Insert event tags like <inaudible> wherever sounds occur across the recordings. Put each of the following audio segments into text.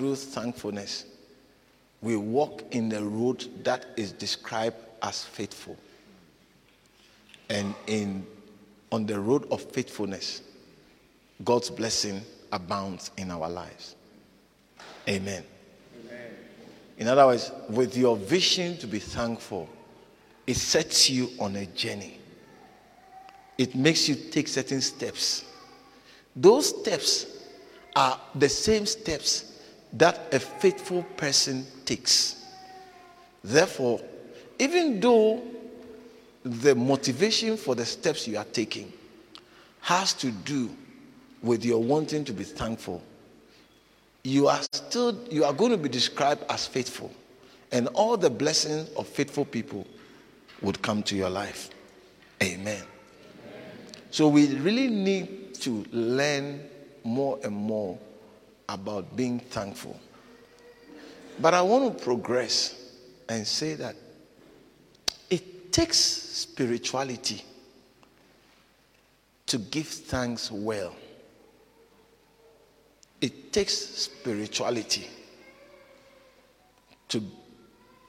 Through thankfulness, we walk in the road that is described as faithful. And in, on the road of faithfulness, God's blessing abounds in our lives. Amen. Amen. In other words, with your vision to be thankful, it sets you on a journey. It makes you take certain steps. Those steps are the same steps that a faithful person takes. Therefore, even though the motivation for the steps you are taking has to do with your wanting to be thankful, you are still you are going to be described as faithful, and all the blessings of faithful people would come to your life. Amen. Amen. So we really need to learn more and more about being thankful. But I want to progress and say that it takes spirituality to give thanks well. It takes spirituality to,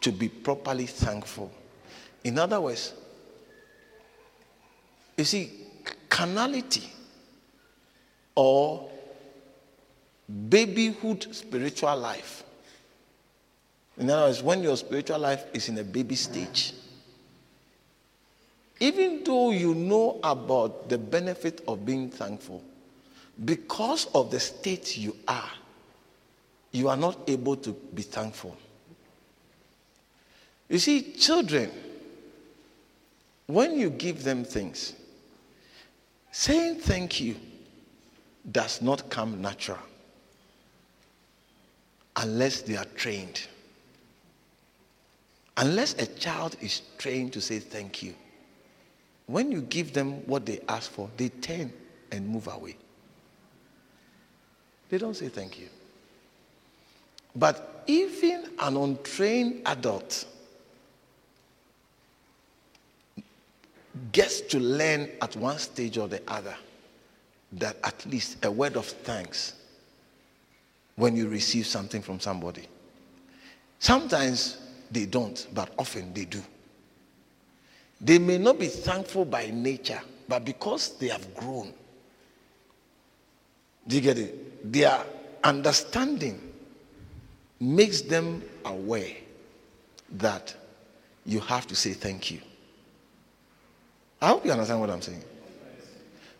to be properly thankful. In other words, you see, carnality or babyhood spiritual life. In other words, when your spiritual life is in a baby stage, even though you know about the benefit of being thankful, because of the state you are, you are not able to be thankful. You see, children, when you give them things, saying thank you does not come natural unless they are trained. Unless a child is trained to say thank you, when you give them what they ask for, they turn and move away. They don't say thank you. But even an untrained adult gets to learn at one stage or the other that at least a word of thanks when you receive something from somebody. Sometimes they don't, but often they do. They may not be thankful by nature, but because they have grown, do you get it? Their understanding makes them aware that you have to say thank you. I hope you understand what I'm saying.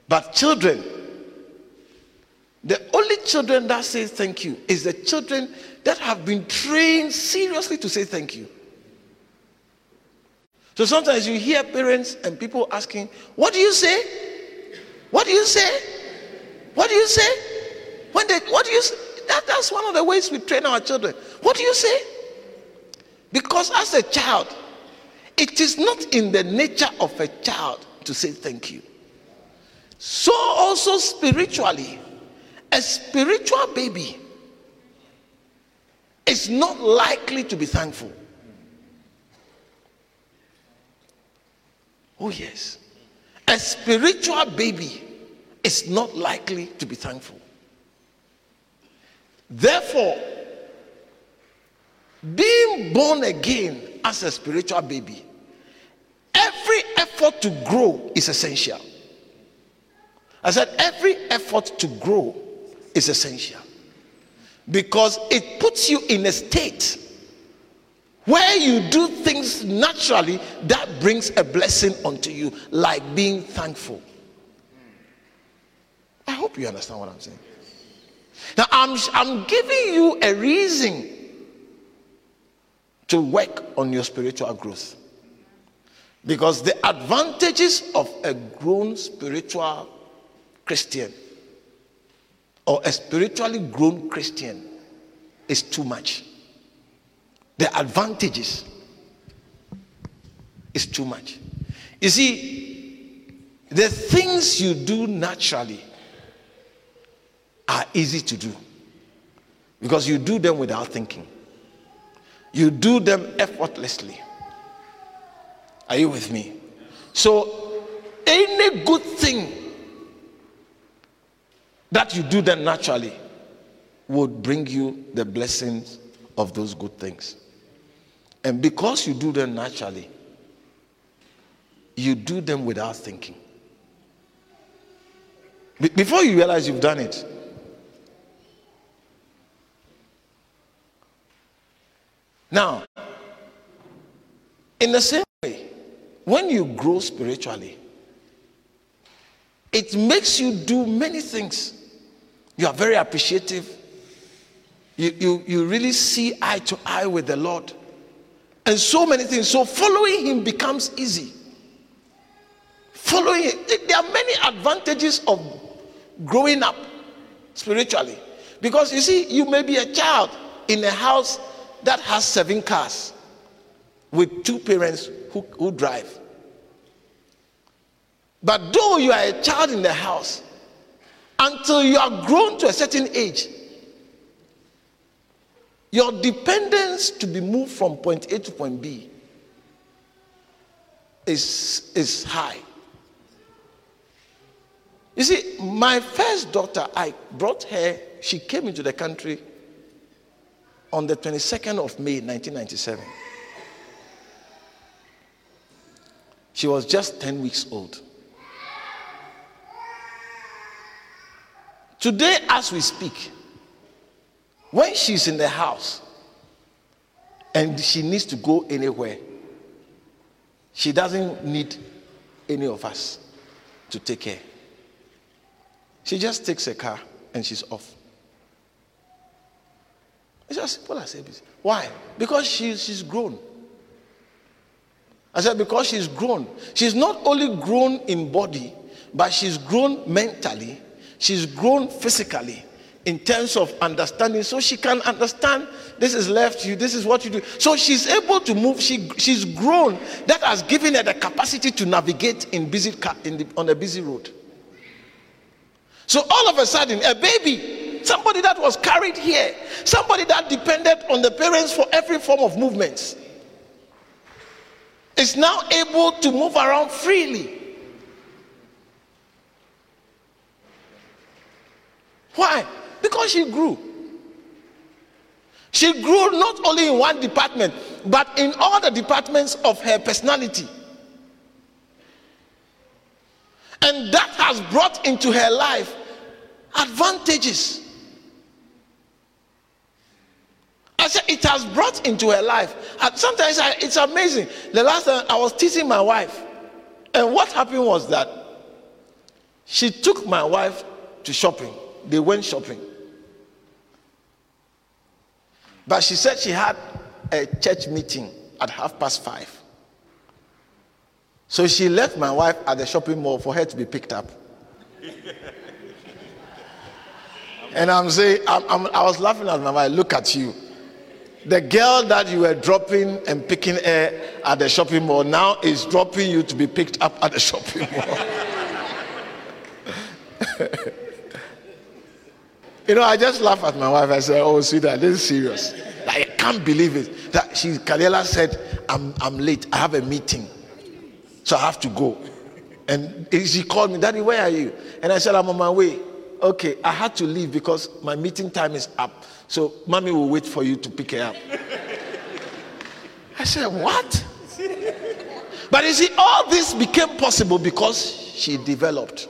But children, the only children that say thank you is the children that have been trained seriously to say thank you. So sometimes you hear parents and people asking, What do you say? What do you say? What do you say? When they, what do you say? That, that's one of the ways we train our children. What do you say? Because as a child, it is not in the nature of a child to say thank you. So also spiritually, a spiritual baby is not likely to be thankful. Oh, yes. A spiritual baby is not likely to be thankful. Therefore, being born again as a spiritual baby, every effort to grow is essential. I said, every effort to grow is essential because it puts you in a state where you do things naturally that brings a blessing unto you, like being thankful. I hope you understand what I'm saying. Now, I'm, I'm giving you a reason to work on your spiritual growth. Because the advantages of a grown spiritual Christian or a spiritually grown Christian is too much. The advantages is too much. You see, the things you do naturally are easy to do because you do them without thinking, you do them effortlessly. Are you with me? So, any good thing that you do them naturally would bring you the blessings of those good things. And because you do them naturally, you do them without thinking. Before you realize you've done it, Now, in the same way, when you grow spiritually, it makes you do many things. You are very appreciative. You, you, you really see eye to eye with the Lord. And so many things. So following Him becomes easy. Following, there are many advantages of growing up spiritually. Because you see, you may be a child in a house that has seven cars with two parents who, who drive. But though you are a child in the house, until you are grown to a certain age, your dependence to be moved from point A to point B is, is high. You see, my first daughter, I brought her, she came into the country on the 22nd of May 1997. She was just 10 weeks old. Today, as we speak, when she's in the house and she needs to go anywhere, she doesn't need any of us to take care. She just takes a car and she's off. It's as simple as ABC. Why? Because she, she's grown. I said, because she's grown. She's not only grown in body, but she's grown mentally, she's grown physically in terms of understanding. So she can understand this is left you, this is what you do. So she's able to move. She, she's grown. That has given her the capacity to navigate in busy in the, on a busy road. So all of a sudden, a baby somebody that was carried here, somebody that depended on the parents for every form of movements, is now able to move around freely. Why? Because she grew. She grew not only in one department, but in all the departments of her personality. And that has brought into her life advantages. I said, it has brought into her life. And sometimes I, it's amazing. The last time I was teasing my wife, and what happened was that she took my wife to shopping. They went shopping. But she said she had a church meeting at half past five. So she left my wife at the shopping mall for her to be picked up. <laughs> and I'm saying, I'm, I'm, i was laughing at my wife, look at you. The girl that you were dropping and picking her at the shopping mall now is dropping you to be picked up at the <laughs> shopping mall. <laughs> you know, I just laugh at my wife. I say, "Oh, sweetheart, this is serious. Like, I can't believe it." That she, Kaliela said, "I'm, I'm late. I have a meeting, so I have to go." And she called me, "Daddy, where are you?" And I said, "I'm on my way." Okay, I had to leave because my meeting time is up. So mommy will wait for you to pick her up. I said, What? But you see, all this became possible because she developed.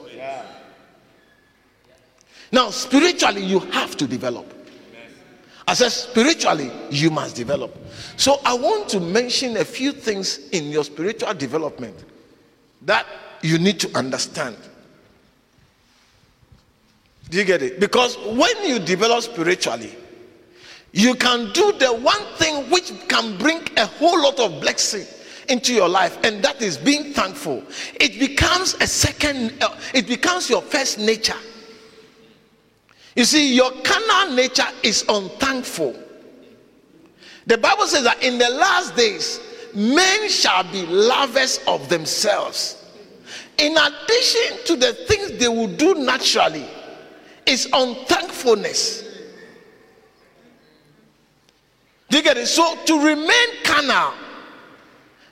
Now, spiritually, you have to develop. I said, spiritually, you must develop. So, I want to mention a few things in your spiritual development that you need to understand. Do you get it? Because when you develop spiritually, you can do the one thing which can bring a whole lot of blessing into your life and that is being thankful it becomes a second uh, it becomes your first nature You see, your carnal nature is unthankful. The Bible says that in the last days, men shall be lovers of themselves. In addition to the things they will do naturally, is unthankfulness. Do you get it? So to remain carnal,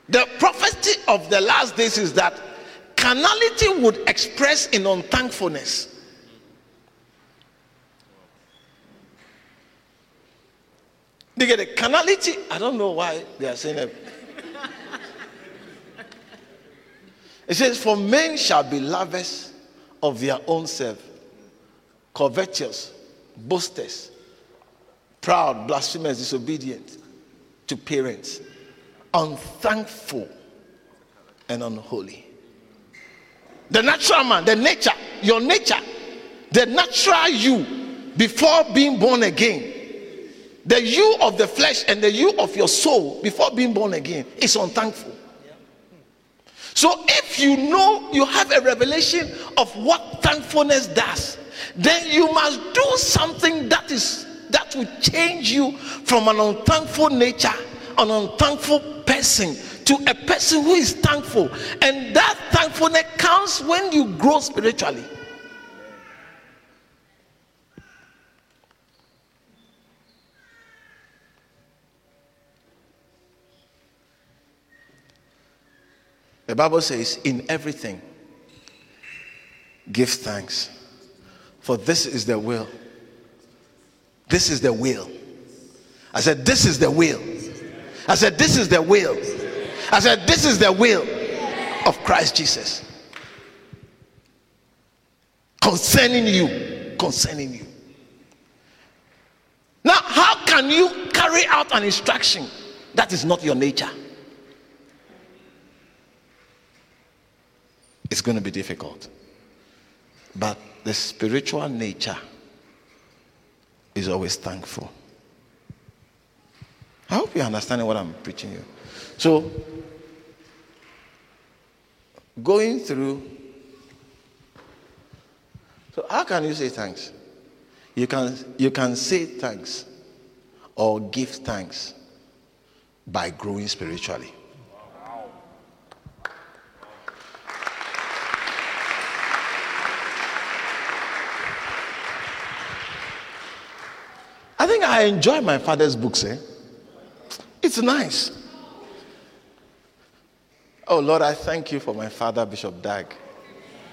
the prophecy of the last days is that carnality would express in unthankfulness. You get it? Carnality, I don't know why they are saying it. It says, For men shall be lovers of their own self, covetous, boasters, proud, blasphemers, disobedient to parents, unthankful, and unholy. The natural man, the nature, your nature, the natural you before being born again, the you of the flesh and the you of your soul before being born again is unthankful. So if you know you have a revelation of what thankfulness does, then you must do something that is that will change you from an unthankful nature, an unthankful person to a person who is thankful. And that thankfulness comes when you grow spiritually. The Bible says, in everything, give thanks. For this is the will. This is the will. I said, This is the will. I said, This is the will. I said, This is the will of Christ Jesus. Concerning you. Concerning you. Now, how can you carry out an instruction that is not your nature? It's going to be difficult. But the spiritual nature is always thankful. I hope you're understanding what I'm preaching you. So, going through, so how can you say thanks? You can, you can say thanks or give thanks by growing spiritually. Think I enjoy my father's books. Eh? It's nice. Oh Lord, I thank you for my father, Bishop Dag.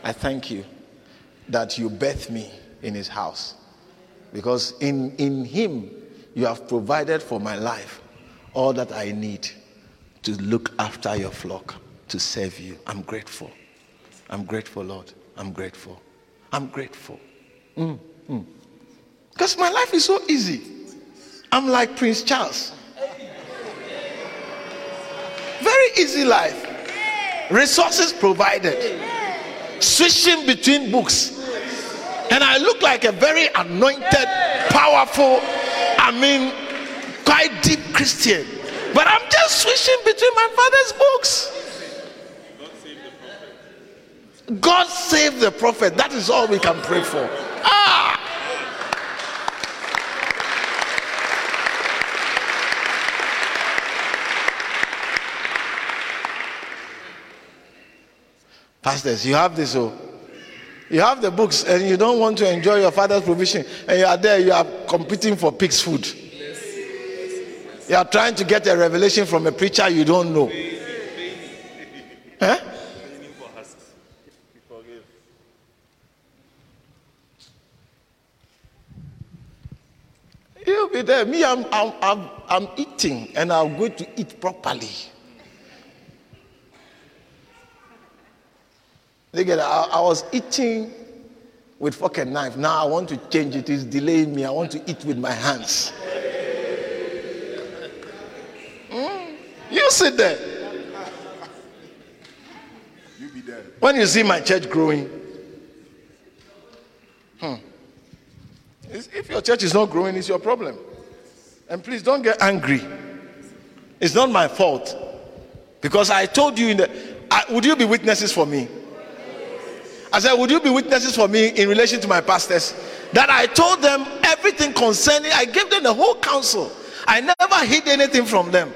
I thank you that you birthed me in his house. Because in, in him, you have provided for my life all that I need to look after your flock, to serve you. I'm grateful. I'm grateful, Lord. I'm grateful. I'm grateful. Mm, mm. Because my life is so easy. I'm like Prince Charles. Very easy life. Resources provided. Switching between books. And I look like a very anointed, powerful, I mean, quite deep Christian. But I'm just switching between my father's books. God save the prophet. That is all we can pray for. Ah! Pastors, you have this, oh. You have the books and you don't want to enjoy your father's provision, and you are there, you are competing for pig's food. You are trying to get a revelation from a preacher you don't know. Huh? You'll be there. Me, I'm, I'm, I'm, I'm eating and I'm going to eat properly. I, I was eating with fucking knife. Now I want to change it. It's delaying me. I want to eat with my hands. Mm, you sit there. You be there. When you see my church growing, hmm, if your church is not growing, it's your problem. And please don't get angry. It's not my fault. Because I told you in the. I, would you be witnesses for me? I said, Would you be witnesses for me in relation to my pastors? that I told them everything concerning, I gave them the whole counsel. I never hid anything from them.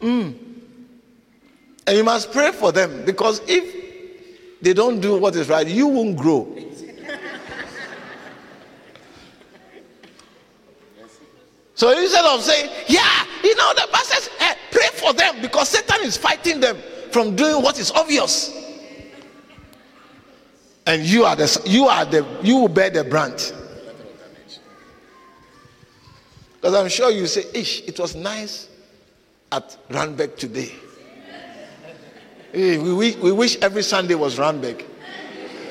Mm. And you must pray for them because if they don't do what is right, you won't grow. So instead of saying, Yeah, you know, the pastors, hey, pray for them because Satan is fighting them from doing what is obvious. And you are the you are the you will bear the brunt. Because I'm sure you say, Ish, it was nice at Randburg today. We, we, we wish every Sunday was Randburg.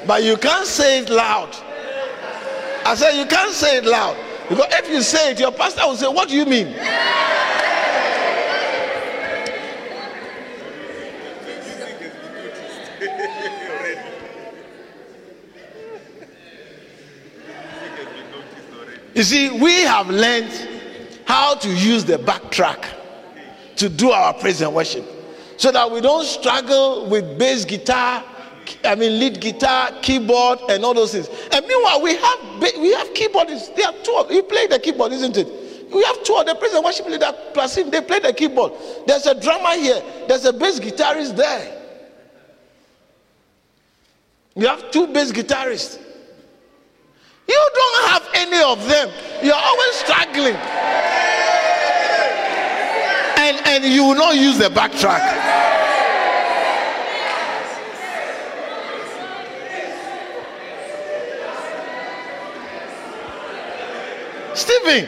But you can't say it loud. I said, You can't say it loud. Because if you say it, your pastor will say, What do you mean? You see, we have learned how to use the backtrack to do our praise and worship so that we don't struggle with bass guitar I mean, lead guitar, keyboard, and all those things. And meanwhile, we have we have keyboardists. There are two of you play the keyboard, isn't it? We have two of the praise and worship leader plus him. They play the keyboard. There's a drummer here. There's a bass guitarist there. You have two bass guitarists. You don't have any of them. You're always struggling. And, and you will not use the backtrack. Stephen,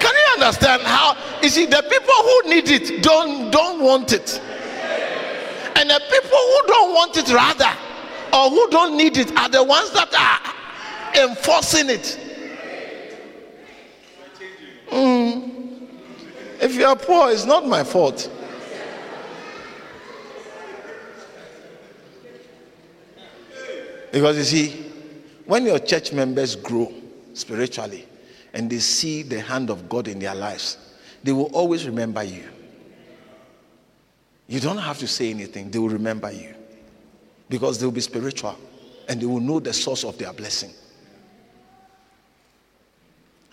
can you understand how? You see, the people who need it don't don't want it, and the people who don't want it rather, or who don't need it, are the ones that are enforcing it. Mm. If you are poor, it's not my fault. Because you see, when your church members grow spiritually, and they see the hand of God in their lives, they will always remember you. You don't have to say anything, they will remember you because they will be spiritual and they will know the source of their blessing.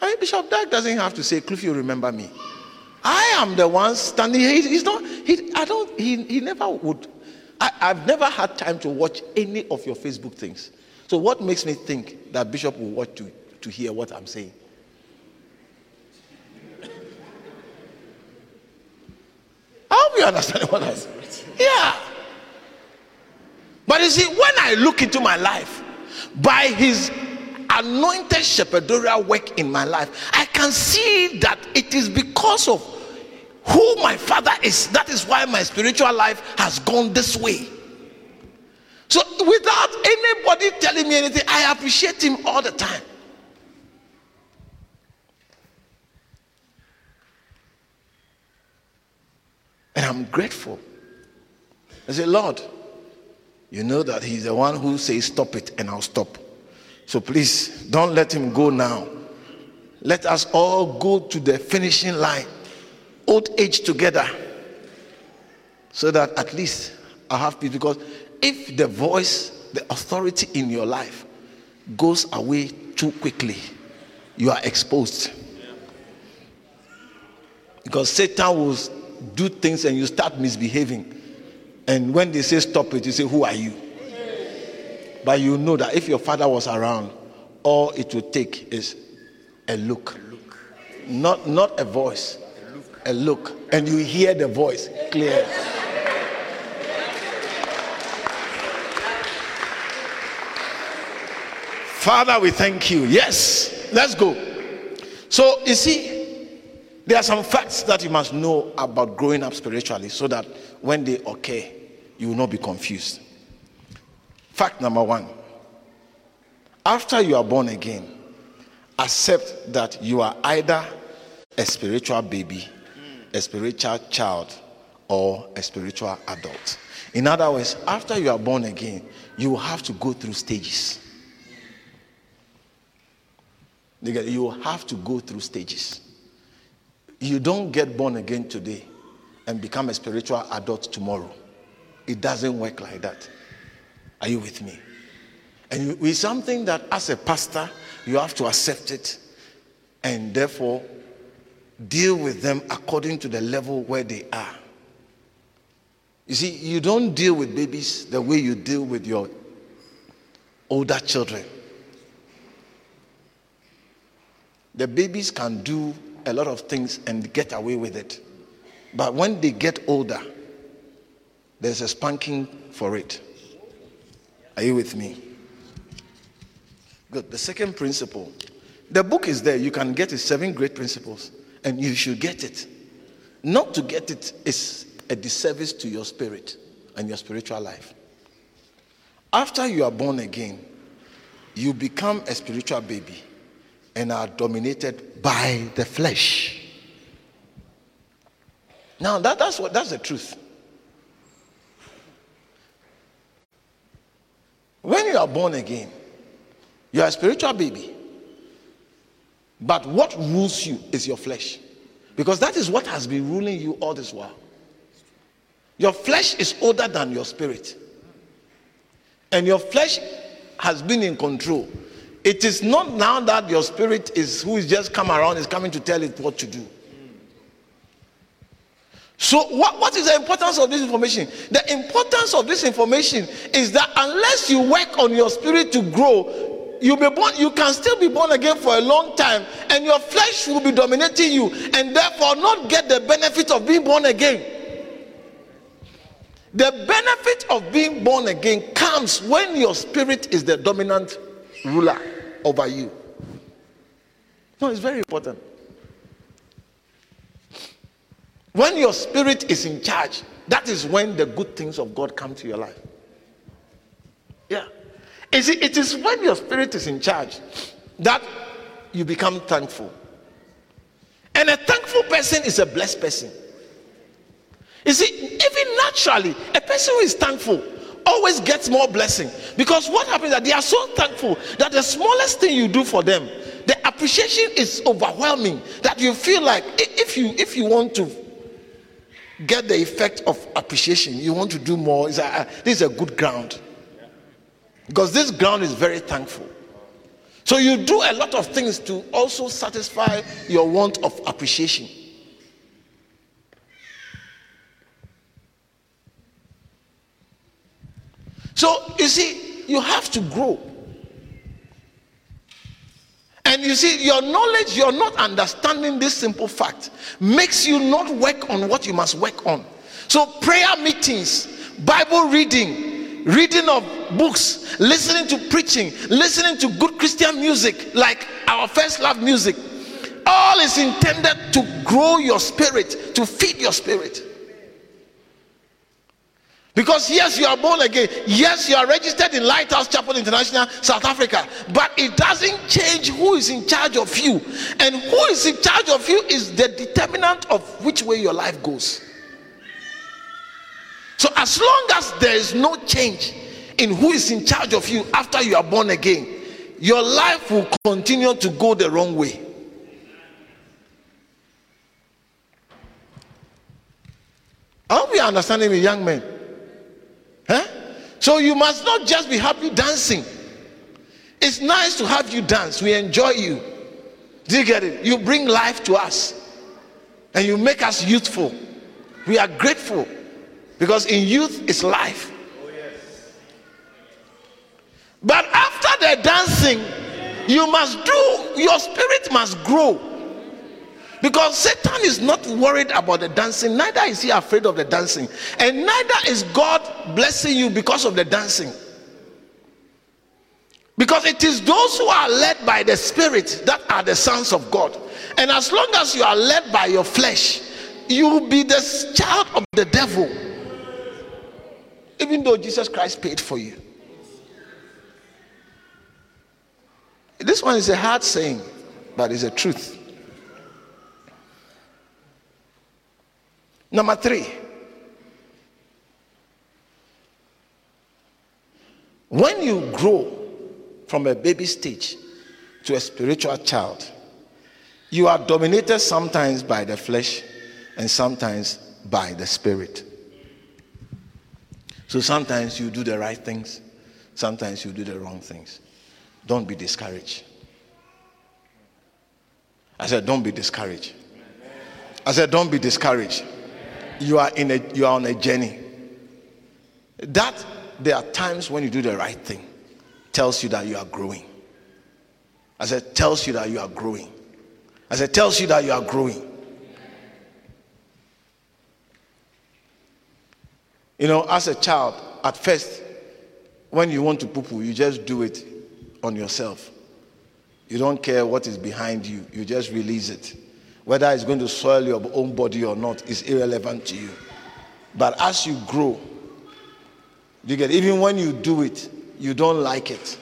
I mean, Bishop Dag doesn't have to say, Cliff, you remember me. I am the one standing here. He's not, he, I don't, he, he never would. I, I've never had time to watch any of your Facebook things. So, what makes me think that Bishop will watch to, to hear what I'm saying? <laughs> I hope you understand what I said. Yeah. But you see, when I look into my life, by his anointed shepherdorial work in my life, I can see that it is because of who my father is. That is why my spiritual life has gone this way. So, without anybody telling me anything, I appreciate him all the time. And I'm grateful. I say, Lord, you know that He's the one who says, Stop it, and I'll stop. So please don't let Him go now. Let us all go to the finishing line, old age together, so that at least I have peace. Because if the voice, the authority in your life goes away too quickly, you are exposed. Because Satan will do things and you start misbehaving. And when they say stop it, you say, Who are you? But you know that if your father was around, all it would take is a look. Look. Not, not a voice. A look. And you hear the voice clear. Father, we thank you. Yes, let's go. So, you see, there are some facts that you must know about growing up spiritually so that when they occur, you will not be confused. Fact number one after you are born again, accept that you are either a spiritual baby, a spiritual child, or a spiritual adult. In other words, after you are born again, you will have to go through stages. You will have to go through stages. You don't get born again today and become a spiritual adult tomorrow. It doesn't work like that. Are you with me? And it's something that, as a pastor, you have to accept it and therefore deal with them according to the level where they are. You see, you don't deal with babies the way you deal with your older children. The babies can do a lot of things and get away with it. But when they get older, there's a spanking for it. Are you with me? Good. The second principle. The book is there. You can get it. Seven great principles. And you should get it. Not to get it is a disservice to your spirit and your spiritual life. After you are born again, you become a spiritual baby and are dominated by the flesh. Now that, that's what that's the truth. When you are born again, you are a spiritual baby. But what rules you is your flesh. Because that is what has been ruling you all this while. Your flesh is older than your spirit. And your flesh has been in control. It is not now that your spirit is who is just come around is coming to tell it what to do. So, what, what is the importance of this information? The importance of this information is that unless you work on your spirit to grow, you be born, you can still be born again for a long time, and your flesh will be dominating you, and therefore not get the benefit of being born again. The benefit of being born again comes when your spirit is the dominant ruler over you. No, it's very important. When your spirit is in charge, that is when the good things of God come to your life. Yeah. Is it, it is when your spirit is in charge that you become thankful. And a thankful person is a blessed person. You see, even naturally, a person who is thankful always gets more blessing because what happens is that they are so thankful that the smallest thing you do for them the appreciation is overwhelming that you feel like if you if you want to get the effect of appreciation. You want to do more. Is uh, this is a good ground. Because this ground is very thankful. So you do a lot of things to also satisfy your want of appreciation. So you see, you have to grow. And you see, your knowledge, you're not understanding this simple fact, makes you not work on what you must work on. So, prayer meetings, Bible reading, reading of books, listening to preaching, listening to good Christian music like our first love music, all is intended to grow your spirit, to feed your spirit. Because yes, you are born again. Yes, you are registered in Lighthouse Chapel International, South Africa. But it doesn't change who is in charge of you. And who is in charge of you is the determinant of which way your life goes. So as long as there is no change in who is in charge of you after you are born again, your life will continue to go the wrong way. I hope you are understanding me, young men. Huh? So you must not just be happy dancing. It's nice to have you dance. We enjoy you. Do you get it? You bring life to us and you make us youthful. We are grateful because in youth is life. But after the dancing, you must do, your spirit must grow. Because Satan is not worried about the dancing, neither is he afraid of the dancing, and neither is God blessing you because of the dancing. Because it is those who are led by the Spirit that are the sons of God. And as long as you are led by your flesh, you will be the child of the devil. Even though Jesus Christ paid for you. This one is a hard saying, but it's a truth. Number three, when you grow from a baby stage to a spiritual child, you are dominated sometimes by the flesh and sometimes by the spirit. So sometimes you do the right things, sometimes you do the wrong things. Don't be discouraged. I said, don't be discouraged. I said, don't be discouraged. You are in a you are on a journey. That there are times when you do the right thing, tells you that you are growing. I said, tells you that you are growing. I said, tells you that you are growing. You know, as a child, at first, when you want to poo poo, you just do it on yourself. You don't care what is behind you, you just release it. Whether it's going to soil your own body or not is irrelevant to you. But as you grow, you get even when you do it, you don't like it.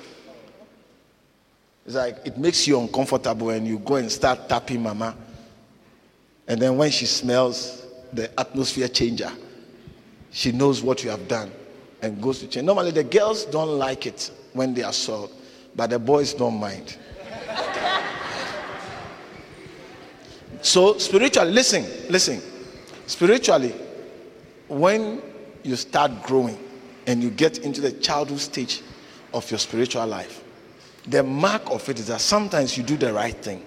It's like it makes you uncomfortable and you go and start tapping mama. And then when she smells the atmosphere changer, she knows what you have done and goes to change. Normally, the girls don't like it when they are soiled, but the boys don't mind. So, spiritually, listen, listen. Spiritually, when you start growing and you get into the childhood stage of your spiritual life, the mark of it is that sometimes you do the right thing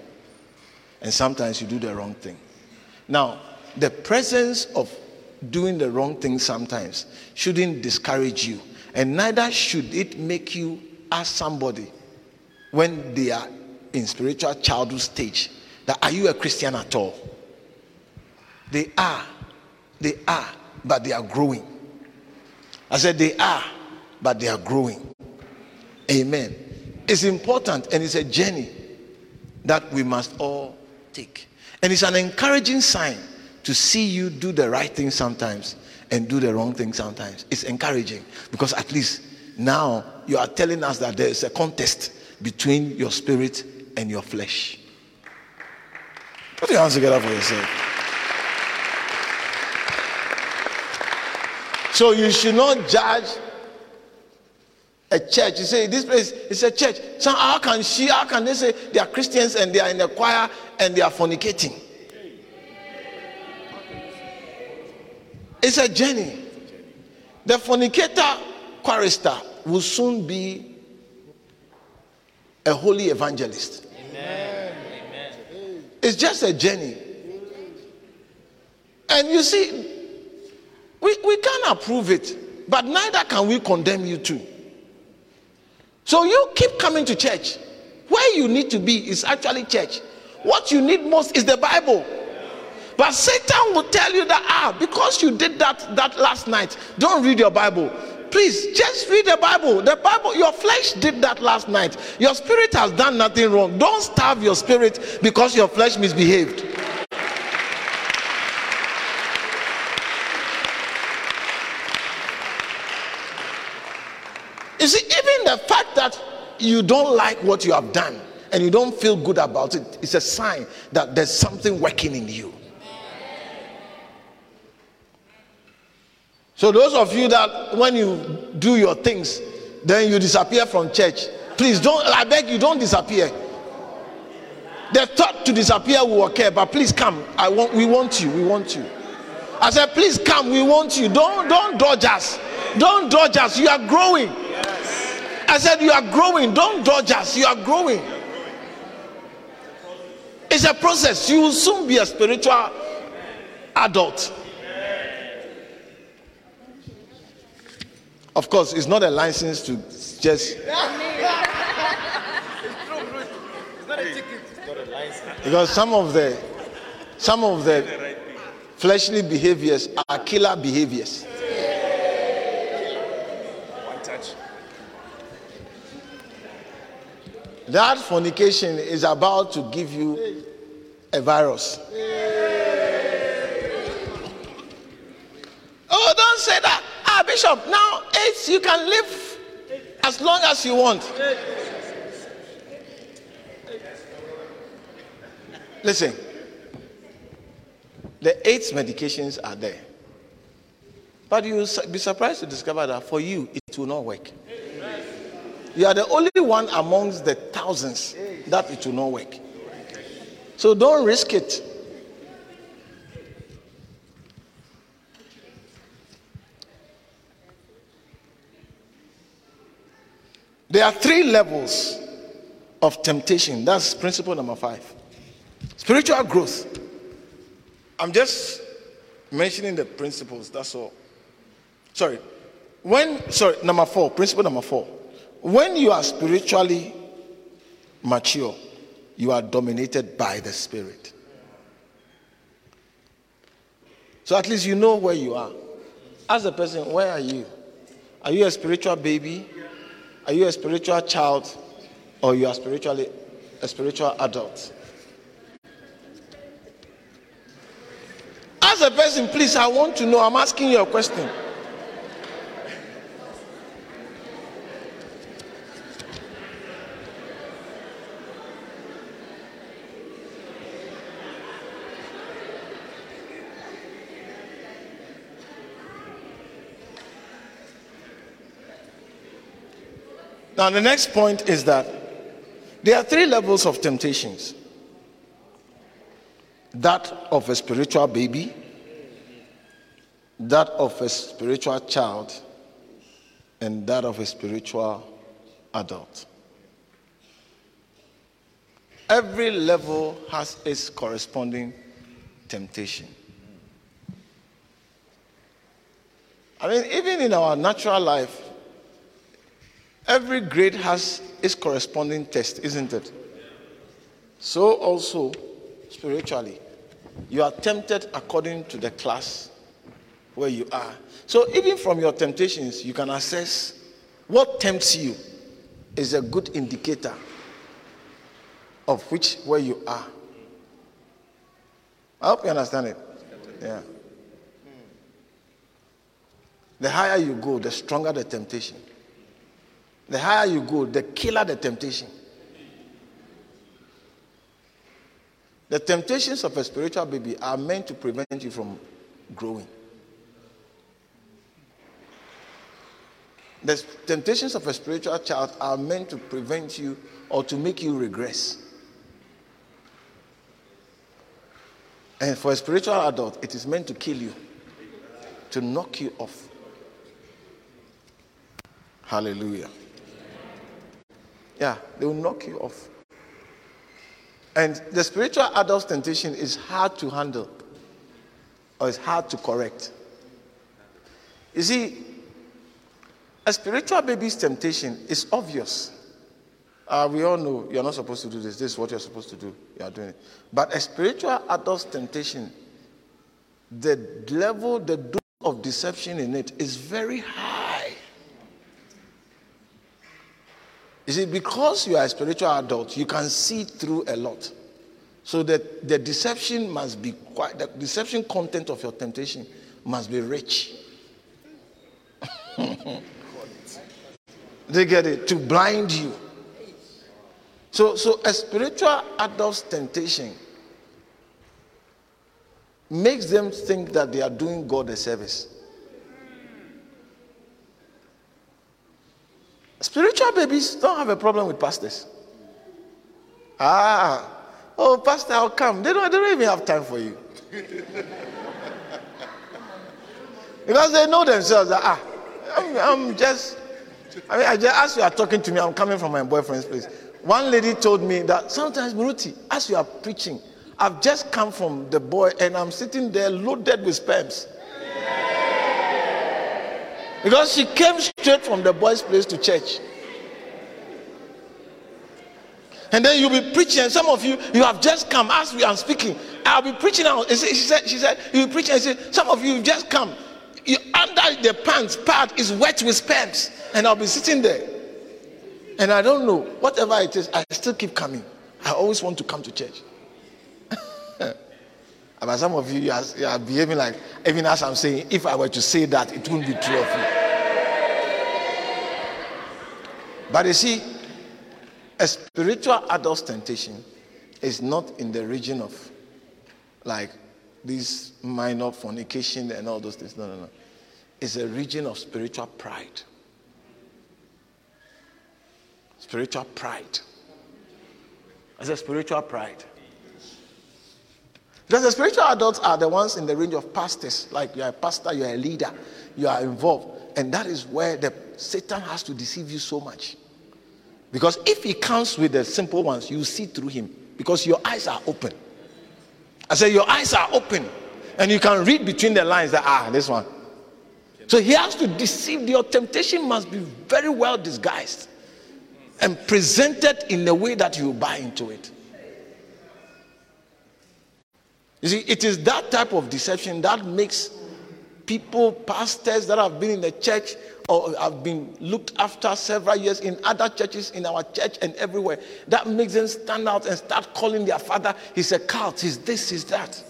and sometimes you do the wrong thing. Now, the presence of doing the wrong thing sometimes shouldn't discourage you, and neither should it make you ask somebody when they are in spiritual childhood stage that are you a Christian at all? They are, they are, but they are growing. I said they are, but they are growing. Amen. It's important and it's a journey that we must all take. And it's an encouraging sign to see you do the right thing sometimes and do the wrong thing sometimes. It's encouraging because at least now you are telling us that there is a contest between your spirit and your flesh. Put your hands together for yourself. So you should not judge a church. You say this place is a church. So how can she? How can they say they are Christians and they are in the choir and they are fornicating? It's a journey. The fornicator chorister will soon be a holy evangelist. It's just a journey. And you see, we, we can't approve it, but neither can we condemn you to. So you keep coming to church. Where you need to be is actually church. What you need most is the Bible. But Satan will tell you that, ah, because you did that, that last night, don't read your Bible. Please just read the Bible. The Bible, your flesh did that last night. Your spirit has done nothing wrong. Don't starve your spirit because your flesh misbehaved. You see, even the fact that you don't like what you have done and you don't feel good about it, it is a sign that there's something working in you. So, those of you that when you do your things, then you disappear from church, please don't, I beg you, don't disappear. The thought to disappear will occur, but please come. I want, we want you. We want you. I said, please come. We want you. Don't, don't dodge us. Don't dodge us. You are growing. I said, you are growing. Don't dodge us. You are growing. It's a process. You will soon be a spiritual adult. Of course, it's not a license to just. Because some of the some of the fleshly behaviors are killer behaviors. That fornication is about to give you a virus. Oh, don't say that. Ah, Bishop, now AIDS, you can live as long as you want. Listen, the AIDS medications are there. But you'll be surprised to discover that for you, it will not work. You are the only one amongst the thousands that it will not work. So don't risk it. There are three levels of temptation. That's principle number five. Spiritual growth. I'm just mentioning the principles, that's all. Sorry. When, sorry, number four, principle number four. When you are spiritually mature, you are dominated by the Spirit. So at least you know where you are. Ask the person, where are you? Are you a spiritual baby? Are you a spiritual child? Or you are spiritually a spiritual adult? As a person, please, I want to know. I'm asking you a question. Now, the next point is that there are three levels of temptations that of a spiritual baby, that of a spiritual child, and that of a spiritual adult. Every level has its corresponding temptation. I mean, even in our natural life, Every grade has its corresponding test, isn't it? So also spiritually, you are tempted according to the class where you are. So even from your temptations, you can assess what tempts you is a good indicator of which where you are. I hope you understand it. Yeah. The higher you go, the stronger the temptation. The higher you go, the killer the temptation. The temptations of a spiritual baby are meant to prevent you from growing. The temptations of a spiritual child are meant to prevent you or to make you regress. And for a spiritual adult, it is meant to kill you, to knock you off. Hallelujah. Yeah, they will knock you off. And the spiritual adult's temptation is hard to handle or it's hard to correct. You see, a spiritual baby's temptation is obvious. Uh, we all know you're not supposed to do this. This is what you're supposed to do. You are doing it. But a spiritual adult's temptation, the level, the dose of deception in it is very high. You see, because you are a spiritual adult, you can see through a lot. So that the deception must be quite, the deception content of your temptation must be rich. <laughs> they get it to blind you. So, so a spiritual adult's temptation makes them think that they are doing God a service. Spiritual babies don't have a problem with pastors. Ah, oh, pastor, I'll come. They don't, they don't even have time for you. <laughs> because they know themselves that, ah, I'm, I'm just, I mean, I just, as you are talking to me, I'm coming from my boyfriend's place. One lady told me that sometimes, Muruti, as you are preaching, I've just come from the boy and I'm sitting there loaded with sperms. Because she came straight from the boys' place to church. And then you'll be preaching, and some of you, you have just come as we are speaking. I'll be preaching. She said, she said, you'll be preaching and say, some of you just come. You, under the pants part is wet with sperms. And I'll be sitting there. And I don't know, whatever it is, I still keep coming. I always want to come to church. <laughs> But some of you, you are, you are behaving like, even as I'm saying, if I were to say that, it wouldn't be true of you. But you see, a spiritual adult's temptation is not in the region of like this minor fornication and all those things. No, no, no. It's a region of spiritual pride. Spiritual pride. It's a spiritual pride. Because the spiritual adults are the ones in the range of pastors, like you're a pastor, you're a leader, you are involved. And that is where the Satan has to deceive you so much. Because if he comes with the simple ones, you see through him because your eyes are open. I said, Your eyes are open and you can read between the lines that, ah, this one. So he has to deceive. Your temptation must be very well disguised and presented in a way that you buy into it. You see, it is that type of deception that makes people, pastors that have been in the church or have been looked after several years in other churches, in our church and everywhere, that makes them stand out and start calling their father, he's a cult, he's this, he's that.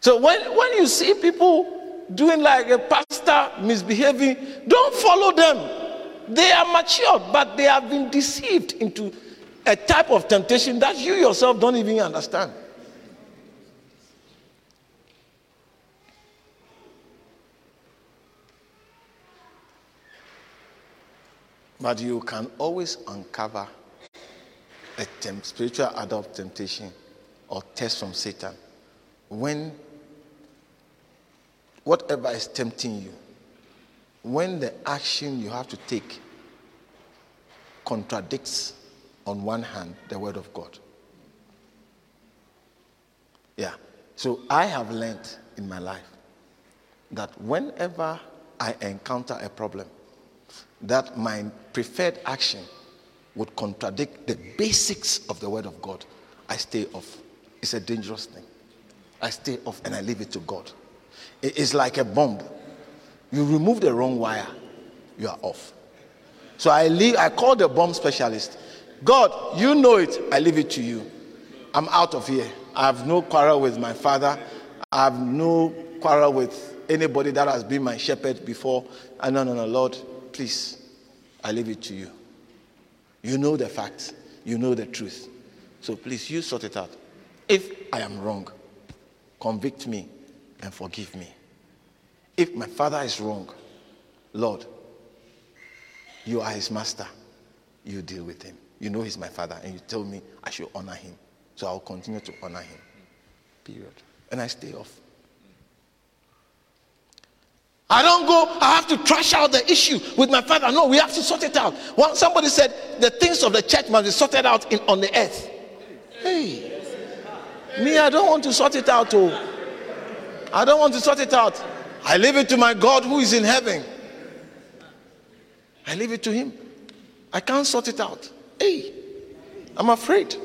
So when, when you see people doing like a pastor misbehaving, don't follow them. They are mature, but they have been deceived into a type of temptation that you yourself don't even understand. But you can always uncover a temp- spiritual adult temptation or test from Satan when whatever is tempting you, when the action you have to take contradicts, on one hand, the Word of God. Yeah. So I have learned in my life that whenever I encounter a problem, that my preferred action would contradict the basics of the Word of God, I stay off. It's a dangerous thing. I stay off and I leave it to God. It's like a bomb. You remove the wrong wire, you are off. So I leave, I call the bomb specialist. God, you know it. I leave it to you. I'm out of here. I have no quarrel with my father. I have no quarrel with anybody that has been my shepherd before. And no, no, no, Lord, please, I leave it to you. You know the facts. You know the truth. So please, you sort it out. If I am wrong, convict me and forgive me. If my father is wrong, Lord, you are his master. You deal with him. You know he's my father, and you tell me I should honor him. So I'll continue to honor him. Period. And I stay off. I don't go, I have to trash out the issue with my father. No, we have to sort it out. One, somebody said the things of the church must be sorted out in, on the earth. Hey, me, I don't want to sort it out. Oh, I don't want to sort it out. I leave it to my God who is in heaven. I leave it to him. I can't sort it out. Hey, I'm afraid.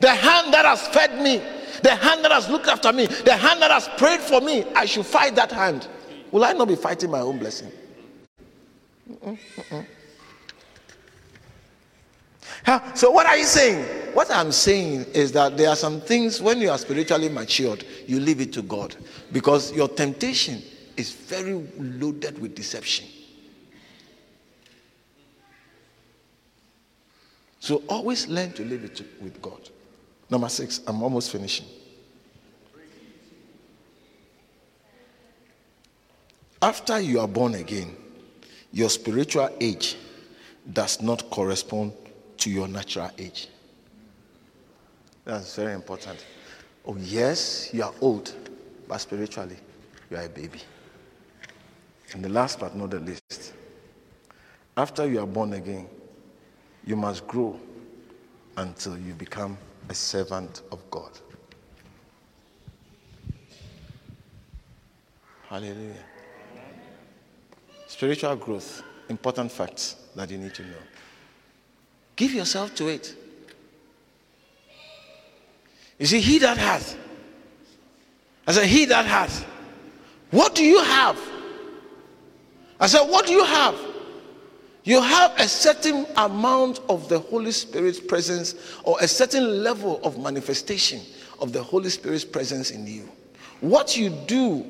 The hand that has fed me, the hand that has looked after me, the hand that has prayed for me, I should fight that hand. Will I not be fighting my own blessing? Mm-mm. So, what are you saying? What I'm saying is that there are some things when you are spiritually matured, you leave it to God because your temptation is very loaded with deception. So always learn to live it with God. Number six, I'm almost finishing. After you are born again, your spiritual age does not correspond to your natural age. That's very important. Oh, yes, you are old, but spiritually, you are a baby. And the last but not the least, after you are born again, you must grow until you become a servant of God. Hallelujah. Spiritual growth, important facts that you need to know. Give yourself to it. You see, he that hath, I said, he that hath, what do you have? I said, what do you have? You have a certain amount of the Holy Spirit's presence or a certain level of manifestation of the Holy Spirit's presence in you. What you do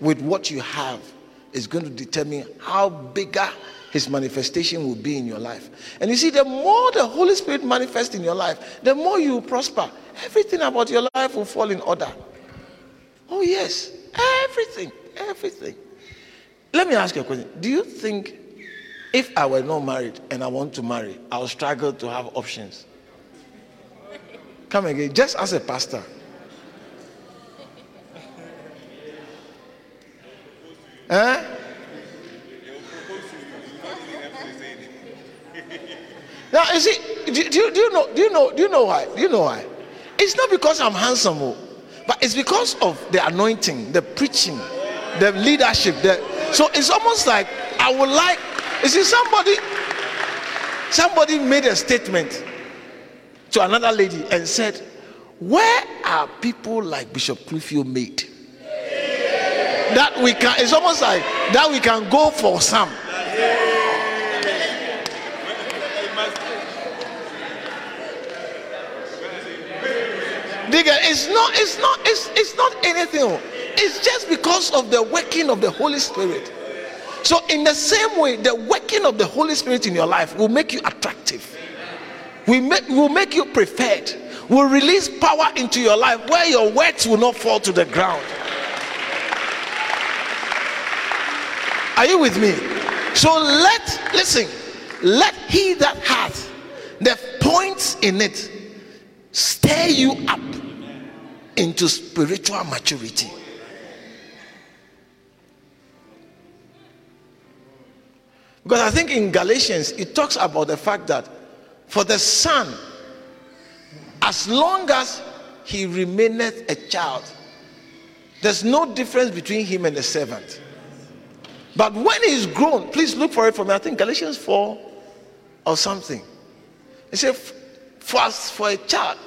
with what you have is going to determine how bigger his manifestation will be in your life. And you see, the more the Holy Spirit manifests in your life, the more you prosper. Everything about your life will fall in order. Oh, yes, everything, everything. Let me ask you a question. Do you think if I were not married and I want to marry, I'll struggle to have options. Come again, just as a pastor. Eh? Now, you see, do, do, do, you know? Do you know? Do you know why? Do you know why? It's not because I'm handsome, oh, but it's because of the anointing, the preaching, the leadership. The, so it's almost like I would like. You see, somebody, somebody made a statement to another lady and said, "Where are people like Bishop Clifford made?" That we can. It's almost like that we can go for some. It's not, it's not, it's, it's not anything. It's just because of the working of the Holy Spirit. So, in the same way, the working of the Holy Spirit in your life will make you attractive. We make, will make you preferred. Will release power into your life where your words will not fall to the ground. Are you with me? So let listen, let he that hath the points in it stir you up into spiritual maturity. Because I think in Galatians it talks about the fact that for the son, as long as he remaineth a child, there's no difference between him and the servant. But when he's grown, please look for it for me. I think Galatians 4 or something. It says, for, for a child,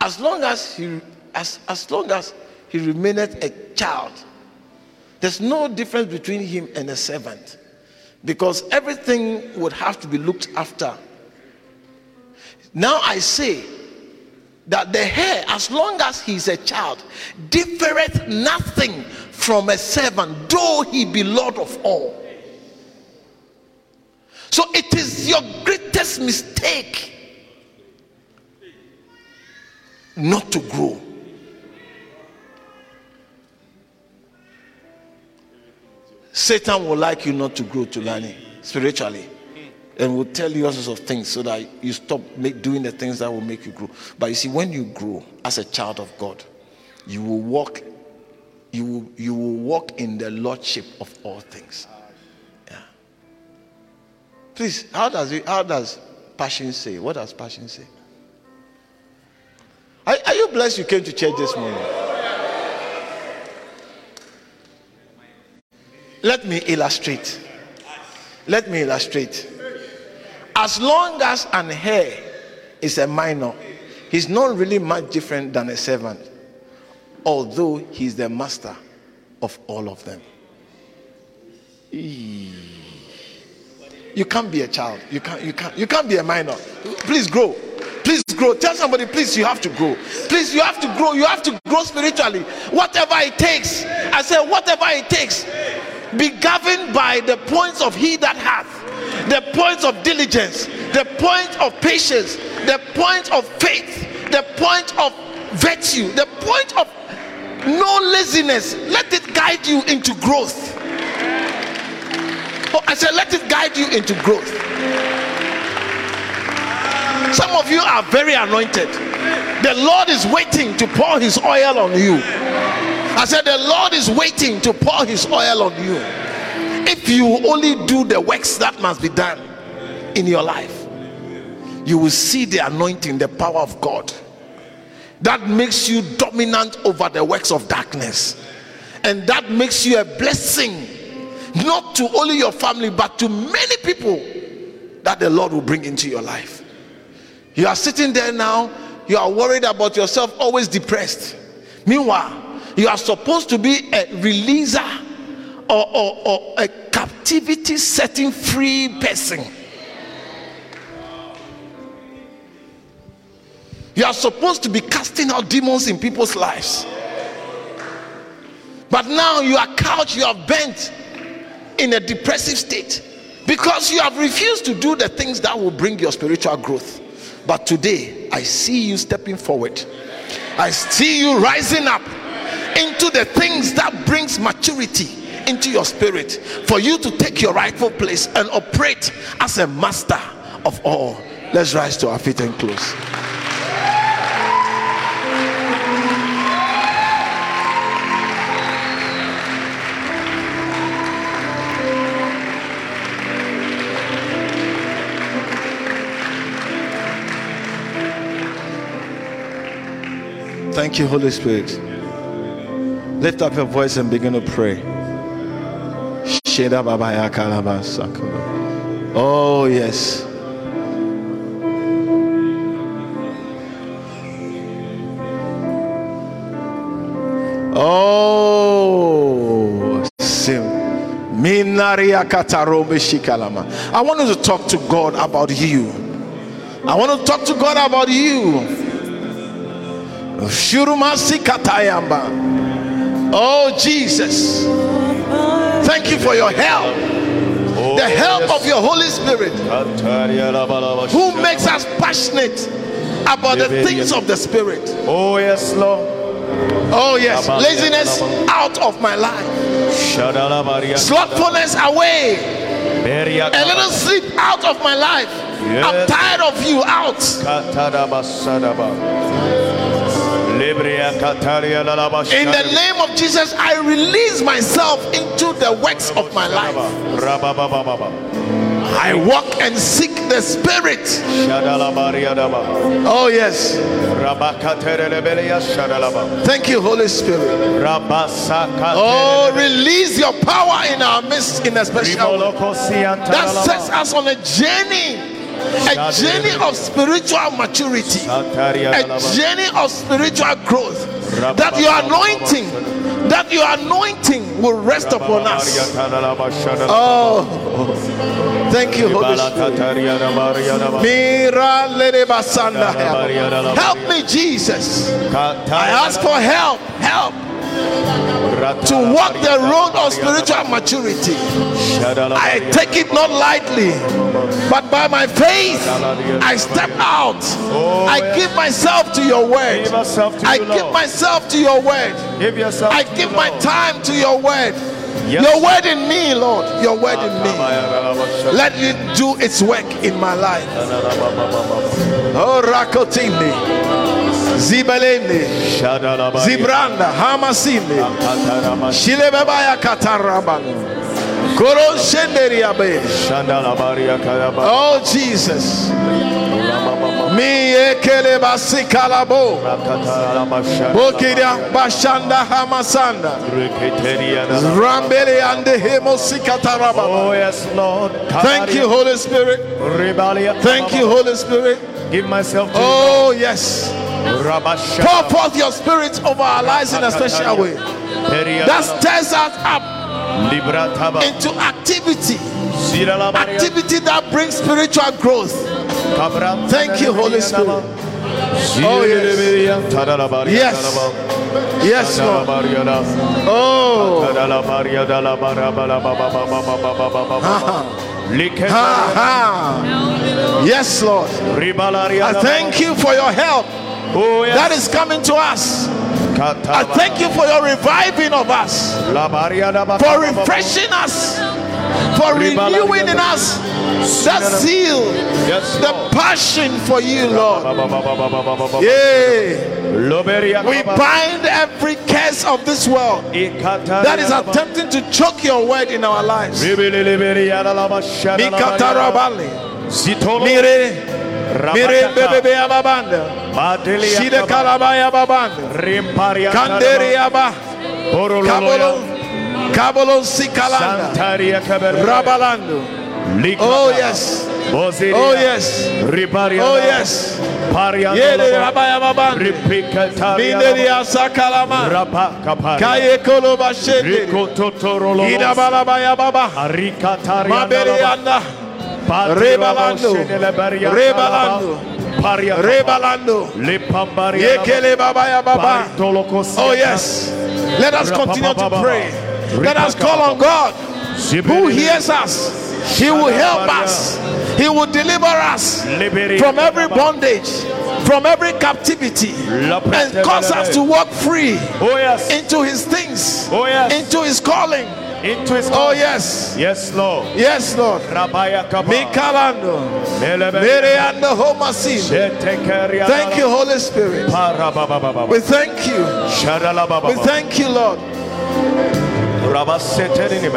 as long as he as, as long as he remaineth a child, there's no difference between him and a servant because everything would have to be looked after. Now I say that the heir, as long as he is a child, differeth nothing from a servant, though he be Lord of all. So it is your greatest mistake not to grow. Satan will like you not to grow to learning spiritually and will tell you all sorts of things so that you stop make, doing the things that will make you grow. But you see, when you grow as a child of God, you will walk, you will, you will walk in the lordship of all things. Yeah. Please, how does it, how does passion say? What does passion say? Are, are you blessed you came to church this morning? Let me illustrate. Let me illustrate. As long as an heir is a minor, he's not really much different than a servant, although he's the master of all of them. You can't be a child. You can't, you can't, you can't be a minor. Please grow. Please grow. Tell somebody, please, you have to grow. Please, you have to grow. You have to grow spiritually. Whatever it takes. I say, whatever it takes be governed by the points of he that hath, the points of diligence, the point of patience, the point of faith, the point of virtue, the point of no laziness. Let it guide you into growth. Oh, I said, let it guide you into growth. Some of you are very anointed. The Lord is waiting to pour his oil on you. I said, The Lord is waiting to pour his oil on you. If you only do the works that must be done in your life, you will see the anointing, the power of God that makes you dominant over the works of darkness, and that makes you a blessing not to only your family but to many people that the Lord will bring into your life. You are sitting there now, you are worried about yourself, always depressed. Meanwhile, you are supposed to be a releaser or, or, or a captivity setting free person. You are supposed to be casting out demons in people's lives. But now you are couched, you are bent in a depressive state because you have refused to do the things that will bring your spiritual growth. But today, I see you stepping forward. I see you rising up into the things that brings maturity into your spirit for you to take your rightful place and operate as a master of all. Let's rise to our feet and close. Thank you, Holy Spirit. Lift up your voice and begin to pray. Oh, yes. Oh. I want you to talk to God about you. I want to talk to God about you. Shurumasi katayamba. Oh, Jesus. Thank you for your help. The help of your Holy Spirit who makes us passionate about the things of the Spirit. Oh, yes, Lord. Oh, yes. Laziness out of my life, slothfulness away, a little sleep out of my life. I'm tired of you out. In the name of Jesus, I release myself into the works of my life. I walk and seek the Spirit. Oh, yes. Thank you, Holy Spirit. Oh, release your power in our midst in a special way. That sets us on a journey, a journey of spiritual maturity, a journey of spiritual growth. That your anointing, that your anointing will rest upon us. Oh, thank you, Holy Spirit. Mira lede basanda. Help me, Jesus. I ask for help, help to walk the road of spiritual maturity. I take it not lightly, but by my faith, I step out. I give myself to your word. Give yourself to I give myself to your word. I give my time to your word. Yes. Your word in me, Lord. Your word in me. Let it do its work in my life. Oh, Rakotini, Zibelene, Zibranda, Hamasine, Shilebebaya Katarabano, Koro Shenderiabe. Oh, Jesus. Mi ekele basikalabo. Bokiria bashanda hamasanda. Rambele ande hemosikataraba. Oh, yes, Lord. Thank you, Holy Spirit. Thank you, Holy Spirit. Give myself to Oh, yes. Pour forth your spirit over our lives in a special way. That stirs us up into activity. Activity that brings spiritual growth. Thank you, Holy Spirit. Oh, yes. Yes. Yes, Lord. Oh. Yes, Lord. I thank you for your help Oh, yes. that is coming to us. I thank you for your reviving of us, for refreshing us, for renewing in us that zeal, Yes, the passion for you, Lord. Yeah. We bind every curse of this world that is attempting to choke your word in our lives. Mikatarabali. Mire, mire, bebe, ababanda. Shide kalabaya babanda. Kanderi aba. Kabolo. Kabolo sikalanda. Rabalando. Oh, yes. Oh, yes. Oh, yes. Paria. Yele rabaya babanda. Minderi asakalama. Kaye koloba shende. Ida balabaya baba. Maberi anda. Rebalando. Rebalando. Rebalando. Yekele babaya baba. Oh, yes. Let us continue to pray. Let us call on God who hears us. He will help us. He will deliver us from every bondage, from every captivity, and cause us to walk free Oh into His things, Oh, into His calling. Into his Oh, yes. yes, Lord. Yes, Lord. Rabaya. Mikalando. Homasin. Shetekeria Thank you, Holy Spirit. We thank you. We thank you, Lord.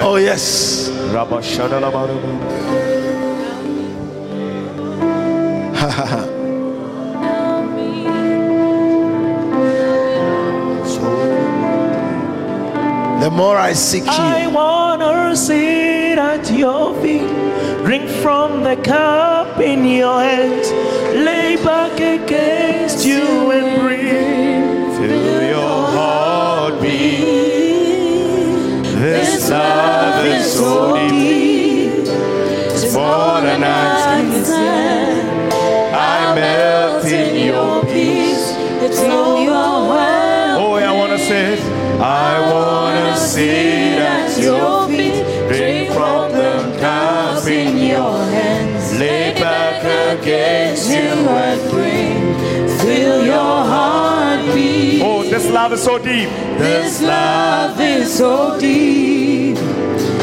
Oh, yes. Rabashadalababa. <laughs> The more I seek you. I wanna sit at your feet, drink from the cup in your hands, lay back against you and breathe. Feel your heartbeat. This love is so deep, it's more than I can stand. I melt in your peace. It's overwhelming. Oh, I wanna sit. I wanna sit at your feet. Drink from the cup in your hands. Lay back against you and bring. fill your heartbeat. Oh, this love is so deep. This love is so deep.